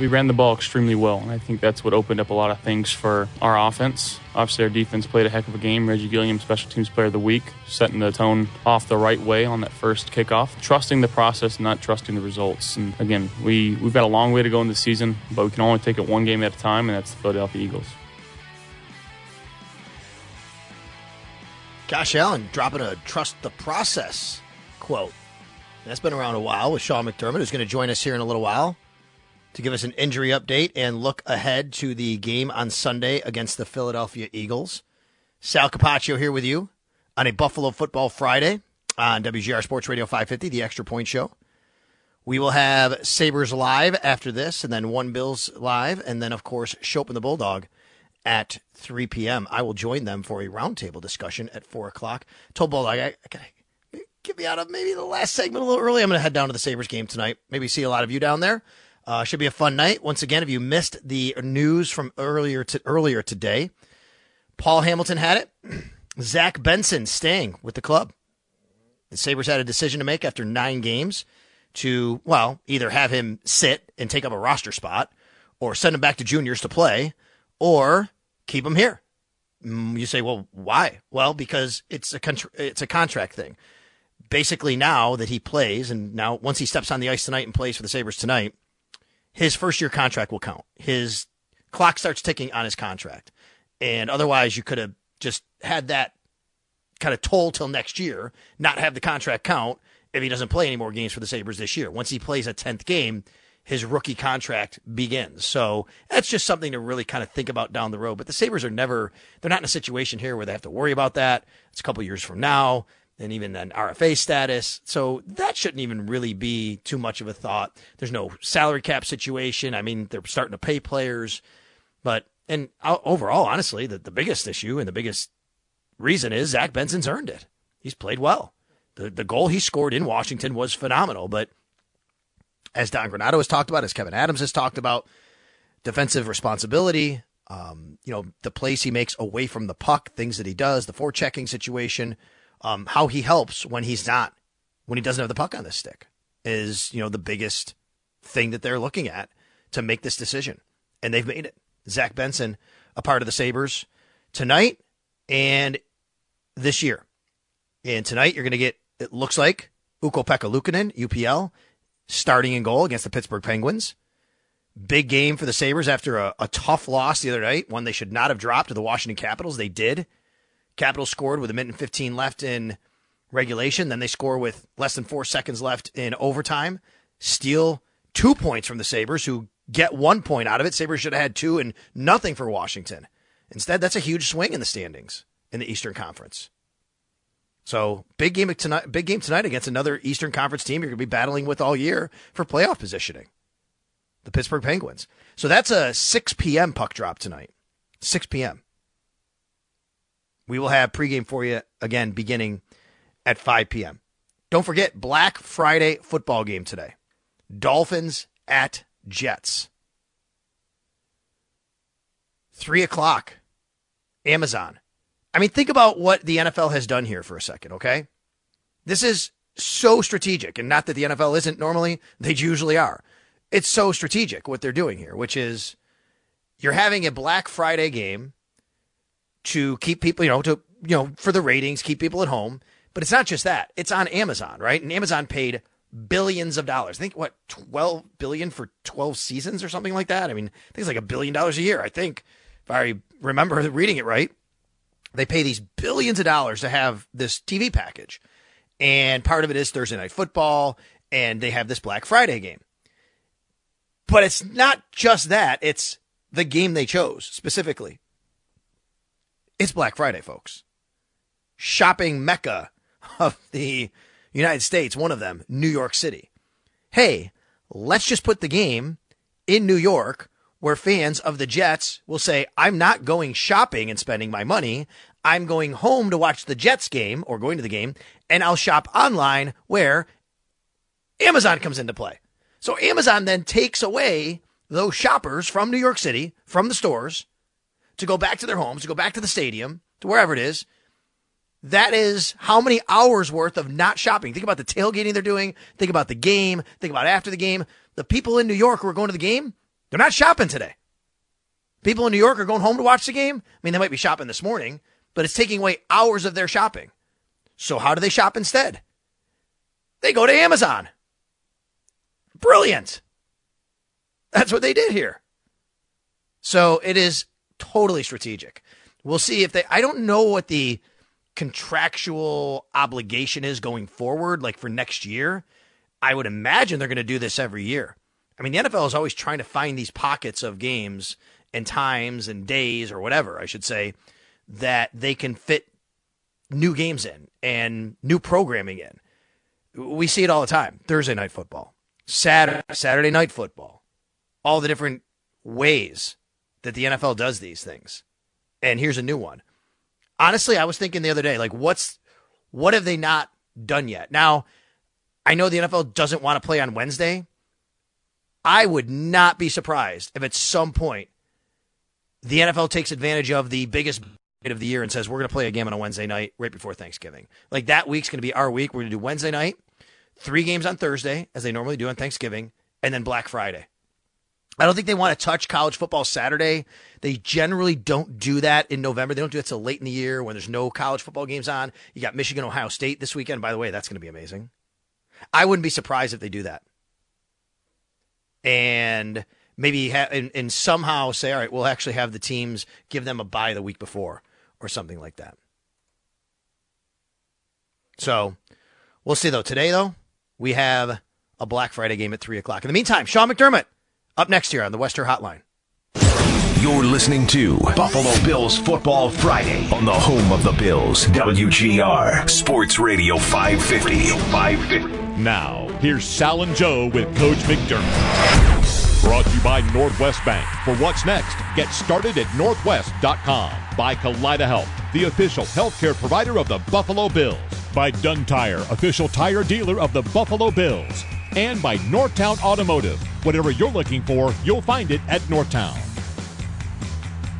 we ran the ball extremely well, and I think that's what opened up a lot of things for our offense. Obviously, our defense played a heck of a game. Reggie Gilliam, Special Teams Player of the Week, setting the tone off the right way on that first kickoff. Trusting the process, not trusting the results. And again, we, we've got a long way to go in the season, but we can only take it one game at a time, and that's the Philadelphia Eagles. Josh Allen dropping a trust the process quote. That's been around a while with Sean McDermott, who's going to join us here in a little while to give us an injury update and look ahead to the game on Sunday against the Philadelphia Eagles. Sal Capaccio here with you on a Buffalo Football Friday on WGR Sports Radio 550, the Extra Point Show. We will have Sabres live after this, and then One Bills live, and then, of course, Schopp and the Bulldog at 3 p.m. I will join them for a roundtable discussion at 4 o'clock. Told Bulldog, I, I get me out of maybe the last segment a little early. I'm going to head down to the Sabres game tonight. Maybe see a lot of you down there. Uh, should be a fun night. Once again, if you missed the news from earlier to earlier today, Paul Hamilton had it. Zach Benson staying with the club. The Sabres had a decision to make after nine games to, well, either have him sit and take up a roster spot or send him back to juniors to play or keep him here. Mm, you say, well, why? Well, because it's a, contra- it's a contract thing. Basically, now that he plays, and now once he steps on the ice tonight and plays for the Sabres tonight, his first year contract will count. His clock starts ticking on his contract. And otherwise, you could have just had that kind of toll till next year, not have the contract count if he doesn't play any more games for the Sabres this year. Once he plays a 10th game, his rookie contract begins. So that's just something to really kind of think about down the road. But the Sabres are never, they're not in a situation here where they have to worry about that. It's a couple years from now and even an RFA status. So that shouldn't even really be too much of a thought. There's no salary cap situation. I mean, they're starting to pay players, but and overall, honestly, the, the biggest issue and the biggest reason is Zach Benson's earned it. He's played well. The the goal he scored in Washington was phenomenal, but as Don Granato has talked about, as Kevin Adams has talked about, defensive responsibility, um, you know, the plays he makes away from the puck, things that he does, the forechecking situation um, how he helps when he's not, when he doesn't have the puck on the stick is, you know, the biggest thing that they're looking at to make this decision. And they've made it. Zach Benson, a part of the Sabres tonight and this year. And tonight you're going to get, it looks like, Ukko-Pekka Luukkonen, UPL, starting in goal against the Pittsburgh Penguins. Big game for the Sabres after a, a tough loss the other night, one they should not have dropped to the Washington Capitals. They did. Capitals scored with a minute and 15 left in regulation. Then they score with less than four seconds left in overtime. Steal two points from the Sabres, who get one point out of it. Sabres should have had two and nothing for Washington. Instead, that's a huge swing in the standings in the Eastern Conference. So big game tonight. Big game tonight against another Eastern Conference team you're going to be battling with all year for playoff positioning. The Pittsburgh Penguins. So that's a 6 p.m. puck drop tonight. 6 p.m. We will have pregame for you again beginning at 5 p.m. Don't forget Black Friday football game today. Dolphins at Jets. Three o'clock. Amazon. I mean, think about what the NFL has done here for a second, okay? This is so strategic, and not that the NFL isn't normally, they usually are. It's so strategic what they're doing here, which is you're having a Black Friday game to keep people, you know, to, you know, for the ratings, keep people at home. But it's not just that. It's on Amazon, right? And Amazon paid billions of dollars. I think what 12 billion for 12 seasons or something like that. I mean, I think it's like a billion dollars a year. I think if I remember reading it right, they pay these billions of dollars to have this TV package. And part of it is Thursday night football and they have this Black Friday game. But it's not just that, it's the game they chose specifically. It's Black Friday, folks. Shopping mecca of the United States, one of them, New York City. Hey, let's just put the game in New York where fans of the Jets will say, I'm not going shopping and spending my money. I'm going home to watch the Jets game or going to the game, and I'll shop online where Amazon comes into play. So Amazon then takes away those shoppers from New York City, from the stores, to go back to their homes, to go back to the stadium, to wherever it is. That is how many hours worth of not shopping. Think about the tailgating they're doing. Think about the game. Think about after the game. The people in New York who are going to the game, They're not shopping today. People in New York are going home to watch the game. I mean, they might be shopping this morning, but it's taking away hours of their shopping. So how do they shop instead? They go to Amazon. Brilliant. That's what they did here. So it is totally strategic. We'll see if they, I don't know what the contractual obligation is going forward, like for next year. I would imagine they're going to do this every year. I mean, the NFL is always trying to find these pockets of games and times and days or whatever, I should say, that they can fit new games in and new programming in. We see it all the time. Thursday night football, Saturday, Saturday night football, all the different ways that the NFL does these things. And here's a new one. Honestly, I was thinking the other day, like, what's what have they not done yet? Now, I know the NFL doesn't want to play on Wednesday. I would not be surprised if at some point the NFL takes advantage of the biggest of the year and says we're going to play a game on a Wednesday night right before Thanksgiving. Like that week's going to be our week. We're going to do Wednesday night, three games on Thursday as they normally do on Thanksgiving, and then Black Friday. I don't think they want to touch college football Saturday. They generally don't do that in November. They don't do it till late in the year when there's no college football games on. You got Michigan, Ohio State this weekend. By the way, that's going to be amazing. I wouldn't be surprised if they do that. And maybe ha- and, and somehow say, all right, we'll actually have the teams give them a bye the week before or something like that. So we'll see though. Today though, we have a Black Friday game at three o'clock. In the meantime, Sean McDermott up next here on the Western Hotline. You're listening to Buffalo Bills Football Friday on the home of the Bills, WGR Sports Radio 550. 550. Now, here's Sal and Joe with Coach McDermott. Brought to you by Northwest Bank. For what's next, get started at northwest.com. By Kaleida Health, the official healthcare provider of the Buffalo Bills. By Dunn Tire, official tire dealer of the Buffalo Bills. And by Northtown Automotive. Whatever you're looking for, you'll find it at Northtown.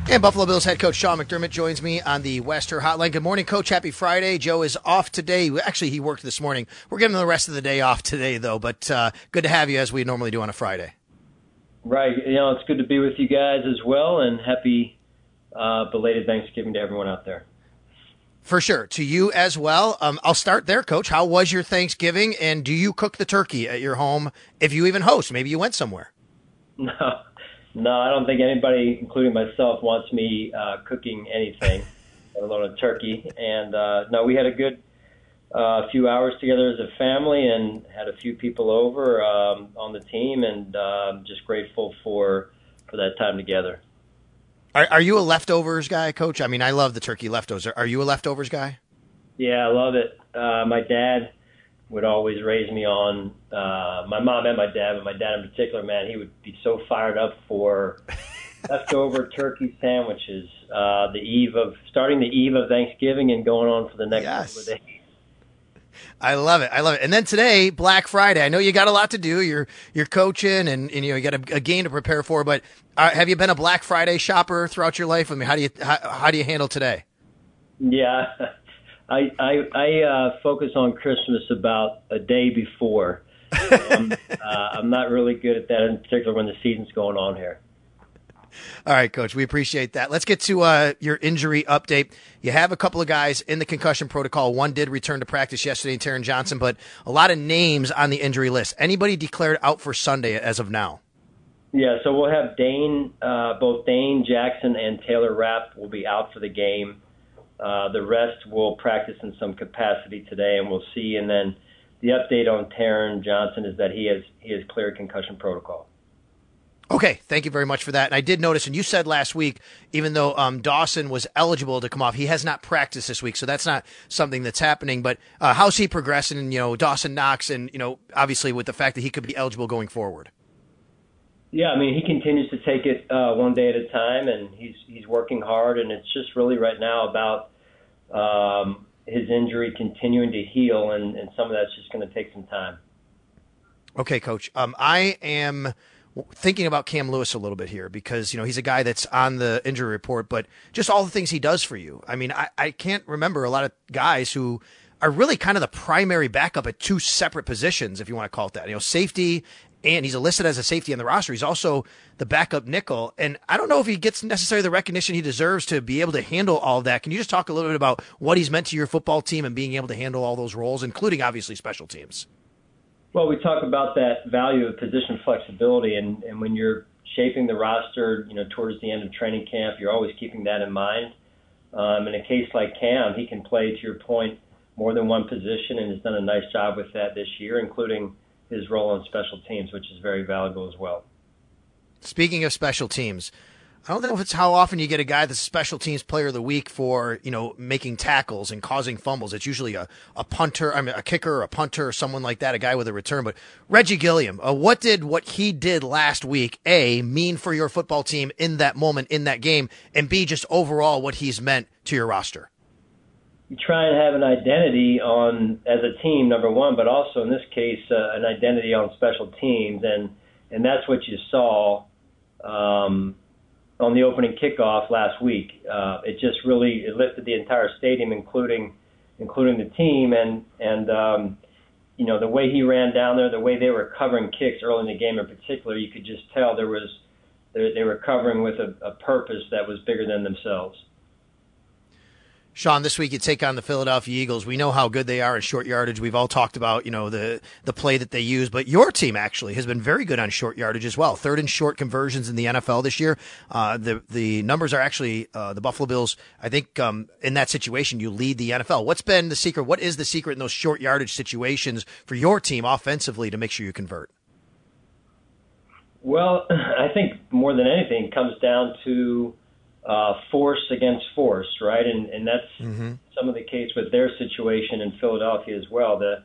And Buffalo Bills head coach Sean McDermott joins me on the Western Hotline. Good morning, Coach. Happy Friday. Joe is off today. Actually, he worked this morning. We're giving him the rest of the day off today, though. But uh, good to have you as we normally do on a Friday. Right. You know, it's good to be with you guys as well, and happy uh, belated Thanksgiving to everyone out there. For sure. To you as well. Um, I'll start there, Coach. How was your Thanksgiving, and do you cook the turkey at your home if you even host? Maybe you went somewhere. No. No, I don't think anybody, including myself, wants me uh, cooking anything, let alone a turkey. And uh, no, we had a good uh, few hours together as a family, and had a few people over um, on the team, and uh, just grateful for for that time together. Are, are you a leftovers guy, Coach? I mean, I love the turkey leftovers. Are you a leftovers guy? Yeah, I love it. Uh, my dad would always raise me on uh, my mom and my dad, but my dad in particular, man, he would be so fired up for leftover turkey sandwiches. Uh, the eve of starting the eve of Thanksgiving and going on for the next Yes. couple of days. I love it. I love it. And then today, Black Friday. I know you got a lot to do. You're you're coaching, and, and you know you got a, a game to prepare for. But uh, have you been a Black Friday shopper throughout your life? I mean, how do you how, how do you handle today? Yeah, I I, I uh, focus on Christmas about a day before. I'm, uh, I'm not really good at that, in particular when the season's going on here. All right, Coach. We appreciate that. Let's get to uh, your injury update. You have a couple of guys in the concussion protocol. One did return to practice yesterday, Taron Johnson, but a lot of names on the injury list. Anybody declared out for Sunday as of now? Yeah, so we'll have Dane, uh, both Dane Jackson and Taylor Rapp will be out for the game. Uh, the rest will practice in some capacity today, and we'll see. And then the update on Taron Johnson is that he has he has cleared concussion protocol. Okay, thank you very much for that. And I did notice, and you said last week, even though um, Dawson was eligible to come off, he has not practiced this week, so that's not something that's happening. But uh, how's he progressing? You know, Dawson Knox, and you know, obviously with the fact that he could be eligible going forward. Yeah, I mean he continues to take it uh, one day at a time, and he's he's working hard, and it's just really right now about um, his injury continuing to heal, and, and some of that's just going to take some time. Okay, Coach. Um, I am thinking about Cam Lewis a little bit here because you know he's a guy that's on the injury report, but just all the things he does for you. I mean, I, I can't remember a lot of guys who are really kind of the primary backup at two separate positions, if you want to call it that. You know, safety and he's listed as a safety on the roster. He's also the backup nickel, and I don't know if he gets necessarily the recognition he deserves to be able to handle all of that. Can you just talk a little bit about what he's meant to your football team and being able to handle all those roles, including obviously special teams? Well, we talk about that value of position flexibility, and, and when you're shaping the roster, you know, towards the end of training camp, you're always keeping that in mind. Um, in a case like Cam, he can play, to your point, more than one position and has done a nice job with that this year, including his role on special teams, which is very valuable as well. Speaking of special teams, I don't know if it's how often you get a guy that's special teams player of the week for, you know, making tackles and causing fumbles. It's usually a, a punter, I mean, a kicker, a punter, or someone like that, a guy with a return. But Reggie Gilliam, uh, what did what he did last week, A, mean for your football team in that moment, in that game, and B, just overall what he's meant to your roster? You try and have an identity on as a team, number one, but also in this case, uh, an identity on special teams, and and that's what you saw. Um, on the opening kickoff last week. Uh, it just really it lifted the entire stadium, including including the team, and and um, you know the way he ran down there, the way they were covering kicks early in the game in particular, you could just tell there was they, were covering with a, a purpose that was bigger than themselves. Sean, this week you take on the Philadelphia Eagles. We know how good they are in short yardage. We've all talked about, you know, the the play that they use, but your team actually has been very good on short yardage as well. Third and short conversions in the NFL this year. Uh, the the numbers are actually uh, the Buffalo Bills. I think um, in that situation you lead the NFL. What's been the secret? What is the secret in those short yardage situations for your team offensively to make sure you convert? Well, I think more than anything comes down to uh, force against force, right? And and that's mm-hmm. some of the case with their situation in Philadelphia as well. The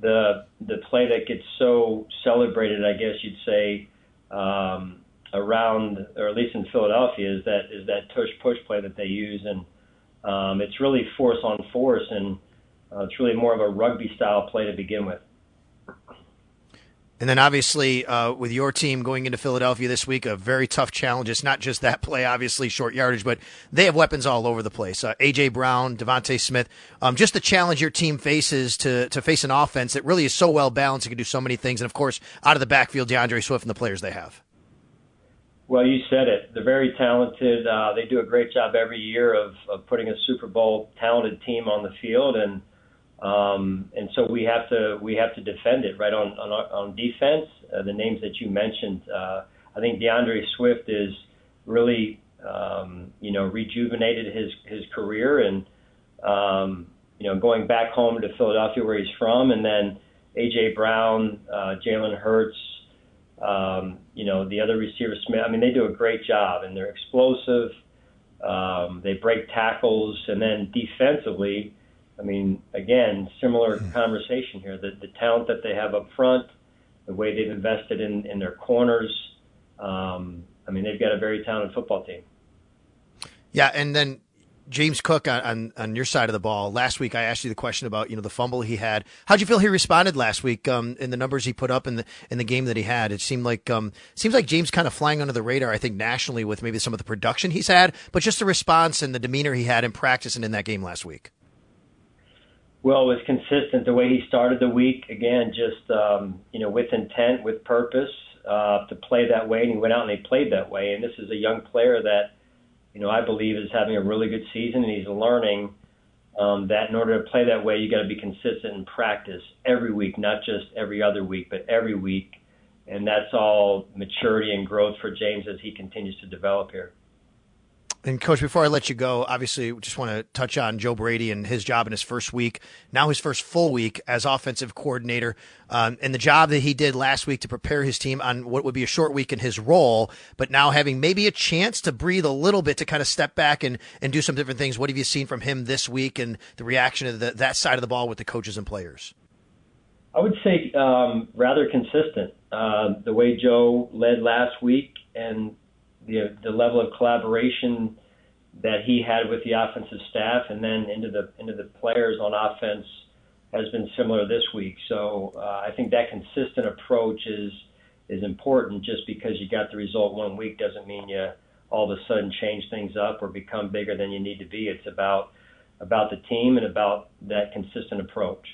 the the play that gets so celebrated, I guess you'd say, um, around or at least in Philadelphia, is that is that tush push play that they use, and um, it's really force on force, and uh, it's really more of a rugby style play to begin with. And then obviously uh, with your team going into Philadelphia this week, a very tough challenge. It's not just that play, obviously short yardage, but they have weapons all over the place. Uh, AJ Brown, DeVonta Smith, um, just the challenge your team faces to to face an offense that really is so well balanced, it can do so many things, and of course out of the backfield, D'Andre Swift and the players they have. Well, you said it. They're very talented. Uh, they do a great job every year of, of putting a Super Bowl talented team on the field, and um, and so we have to we have to defend it right on on, on defense. Uh, the names that you mentioned, uh, I think D'Andre Swift is really um, you know rejuvenated his his career and um, you know going back home to Philadelphia where he's from, and then AJ Brown, uh, Jalen Hurts, um, you know the other receiver Smith. I mean they do a great job and they're explosive. Um, they break tackles, and then defensively I mean, again, similar mm. conversation here. The, the talent that they have up front, the way they've invested in, in their corners. Um, I mean, they've got a very talented football team. Yeah, and then James Cook on, on, on, your side of the ball. Last week, I asked you the question about you know the fumble he had. How'd you feel he responded last week um, in the numbers he put up in the in the game that he had? It seemed like um, seems like James kind of flying under the radar. I think nationally with maybe some of the production he's had, but just the response and the demeanor he had in practice and in that game last week. Well, it was consistent the way he started the week. Again, just um, you know, with intent, with purpose uh, to play that way, and he went out and he played that way. And this is a young player that, you know, I believe is having a really good season, and he's learning um, that in order to play that way, you got to be consistent in practice every week, not just every other week, but every week. And that's all maturity and growth for James as he continues to develop here. And coach, before I let you go, obviously, just want to touch on Joe Brady and his job in his first week, now his first full week as offensive coordinator, um, and the job that he did last week to prepare his team on what would be a short week in his role, but now having maybe a chance to breathe a little bit to kind of step back and, and do some different things. What have you seen from him this week and the reaction of the, that side of the ball with the coaches and players? I would say um, rather consistent. Uh, the way Joe led last week and the the level of collaboration that he had with the offensive staff and then into the into the players on offense has been similar this week. So uh, I think that consistent approach is is important. Just because you got the result one week doesn't mean you all of a sudden change things up or become bigger than you need to be. It's about about the team and about that consistent approach.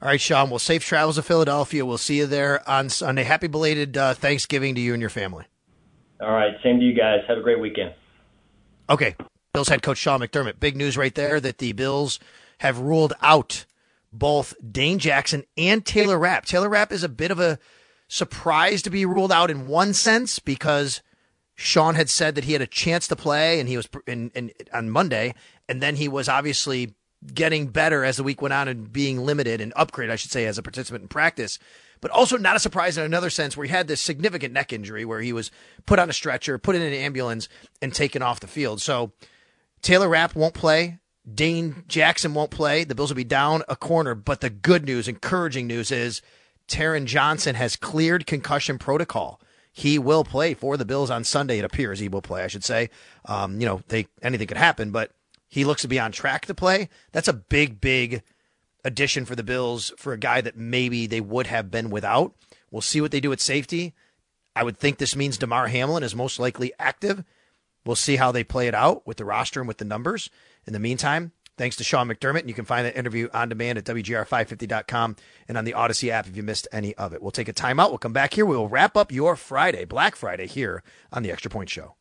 All right, Sean. Well, safe travels to Philadelphia. We'll see you there on Sunday. Happy belated uh, Thanksgiving to you and your family. All right. Same to you guys. Have a great weekend. Okay. Bills head coach Sean McDermott. Big news right there that the Bills have ruled out both Dane Jackson and Taylor Rapp. Taylor Rapp is a bit of a surprise to be ruled out in one sense because Sean had said that he had a chance to play and he was in, in, on Monday, and then he was obviously getting better as the week went on and being limited and upgraded, I should say, as a participant in practice. But also not a surprise in another sense where he had this significant neck injury where he was put on a stretcher, put in an ambulance, and taken off the field. So Taylor Rapp won't play. Dane Jackson won't play. The Bills will be down a corner. But the good news, encouraging news is Taron Johnson has cleared concussion protocol. He will play for the Bills on Sunday. It appears he will play. I should say. Um, you know, they anything could happen, but he looks to be on track to play. That's a big, big addition for the Bills for a guy that maybe they would have been without. We'll see what they do at safety. I would think this means Damar Hamlin is most likely active. We'll see how they play it out with the roster and with the numbers. In the meantime, thanks to Sean McDermott. And you can find that interview on demand at WGR550.com and on the Audacy app if you missed any of it. We'll take a timeout. We'll come back here. We will wrap up your Friday, Black Friday, here on the Extra Point Show.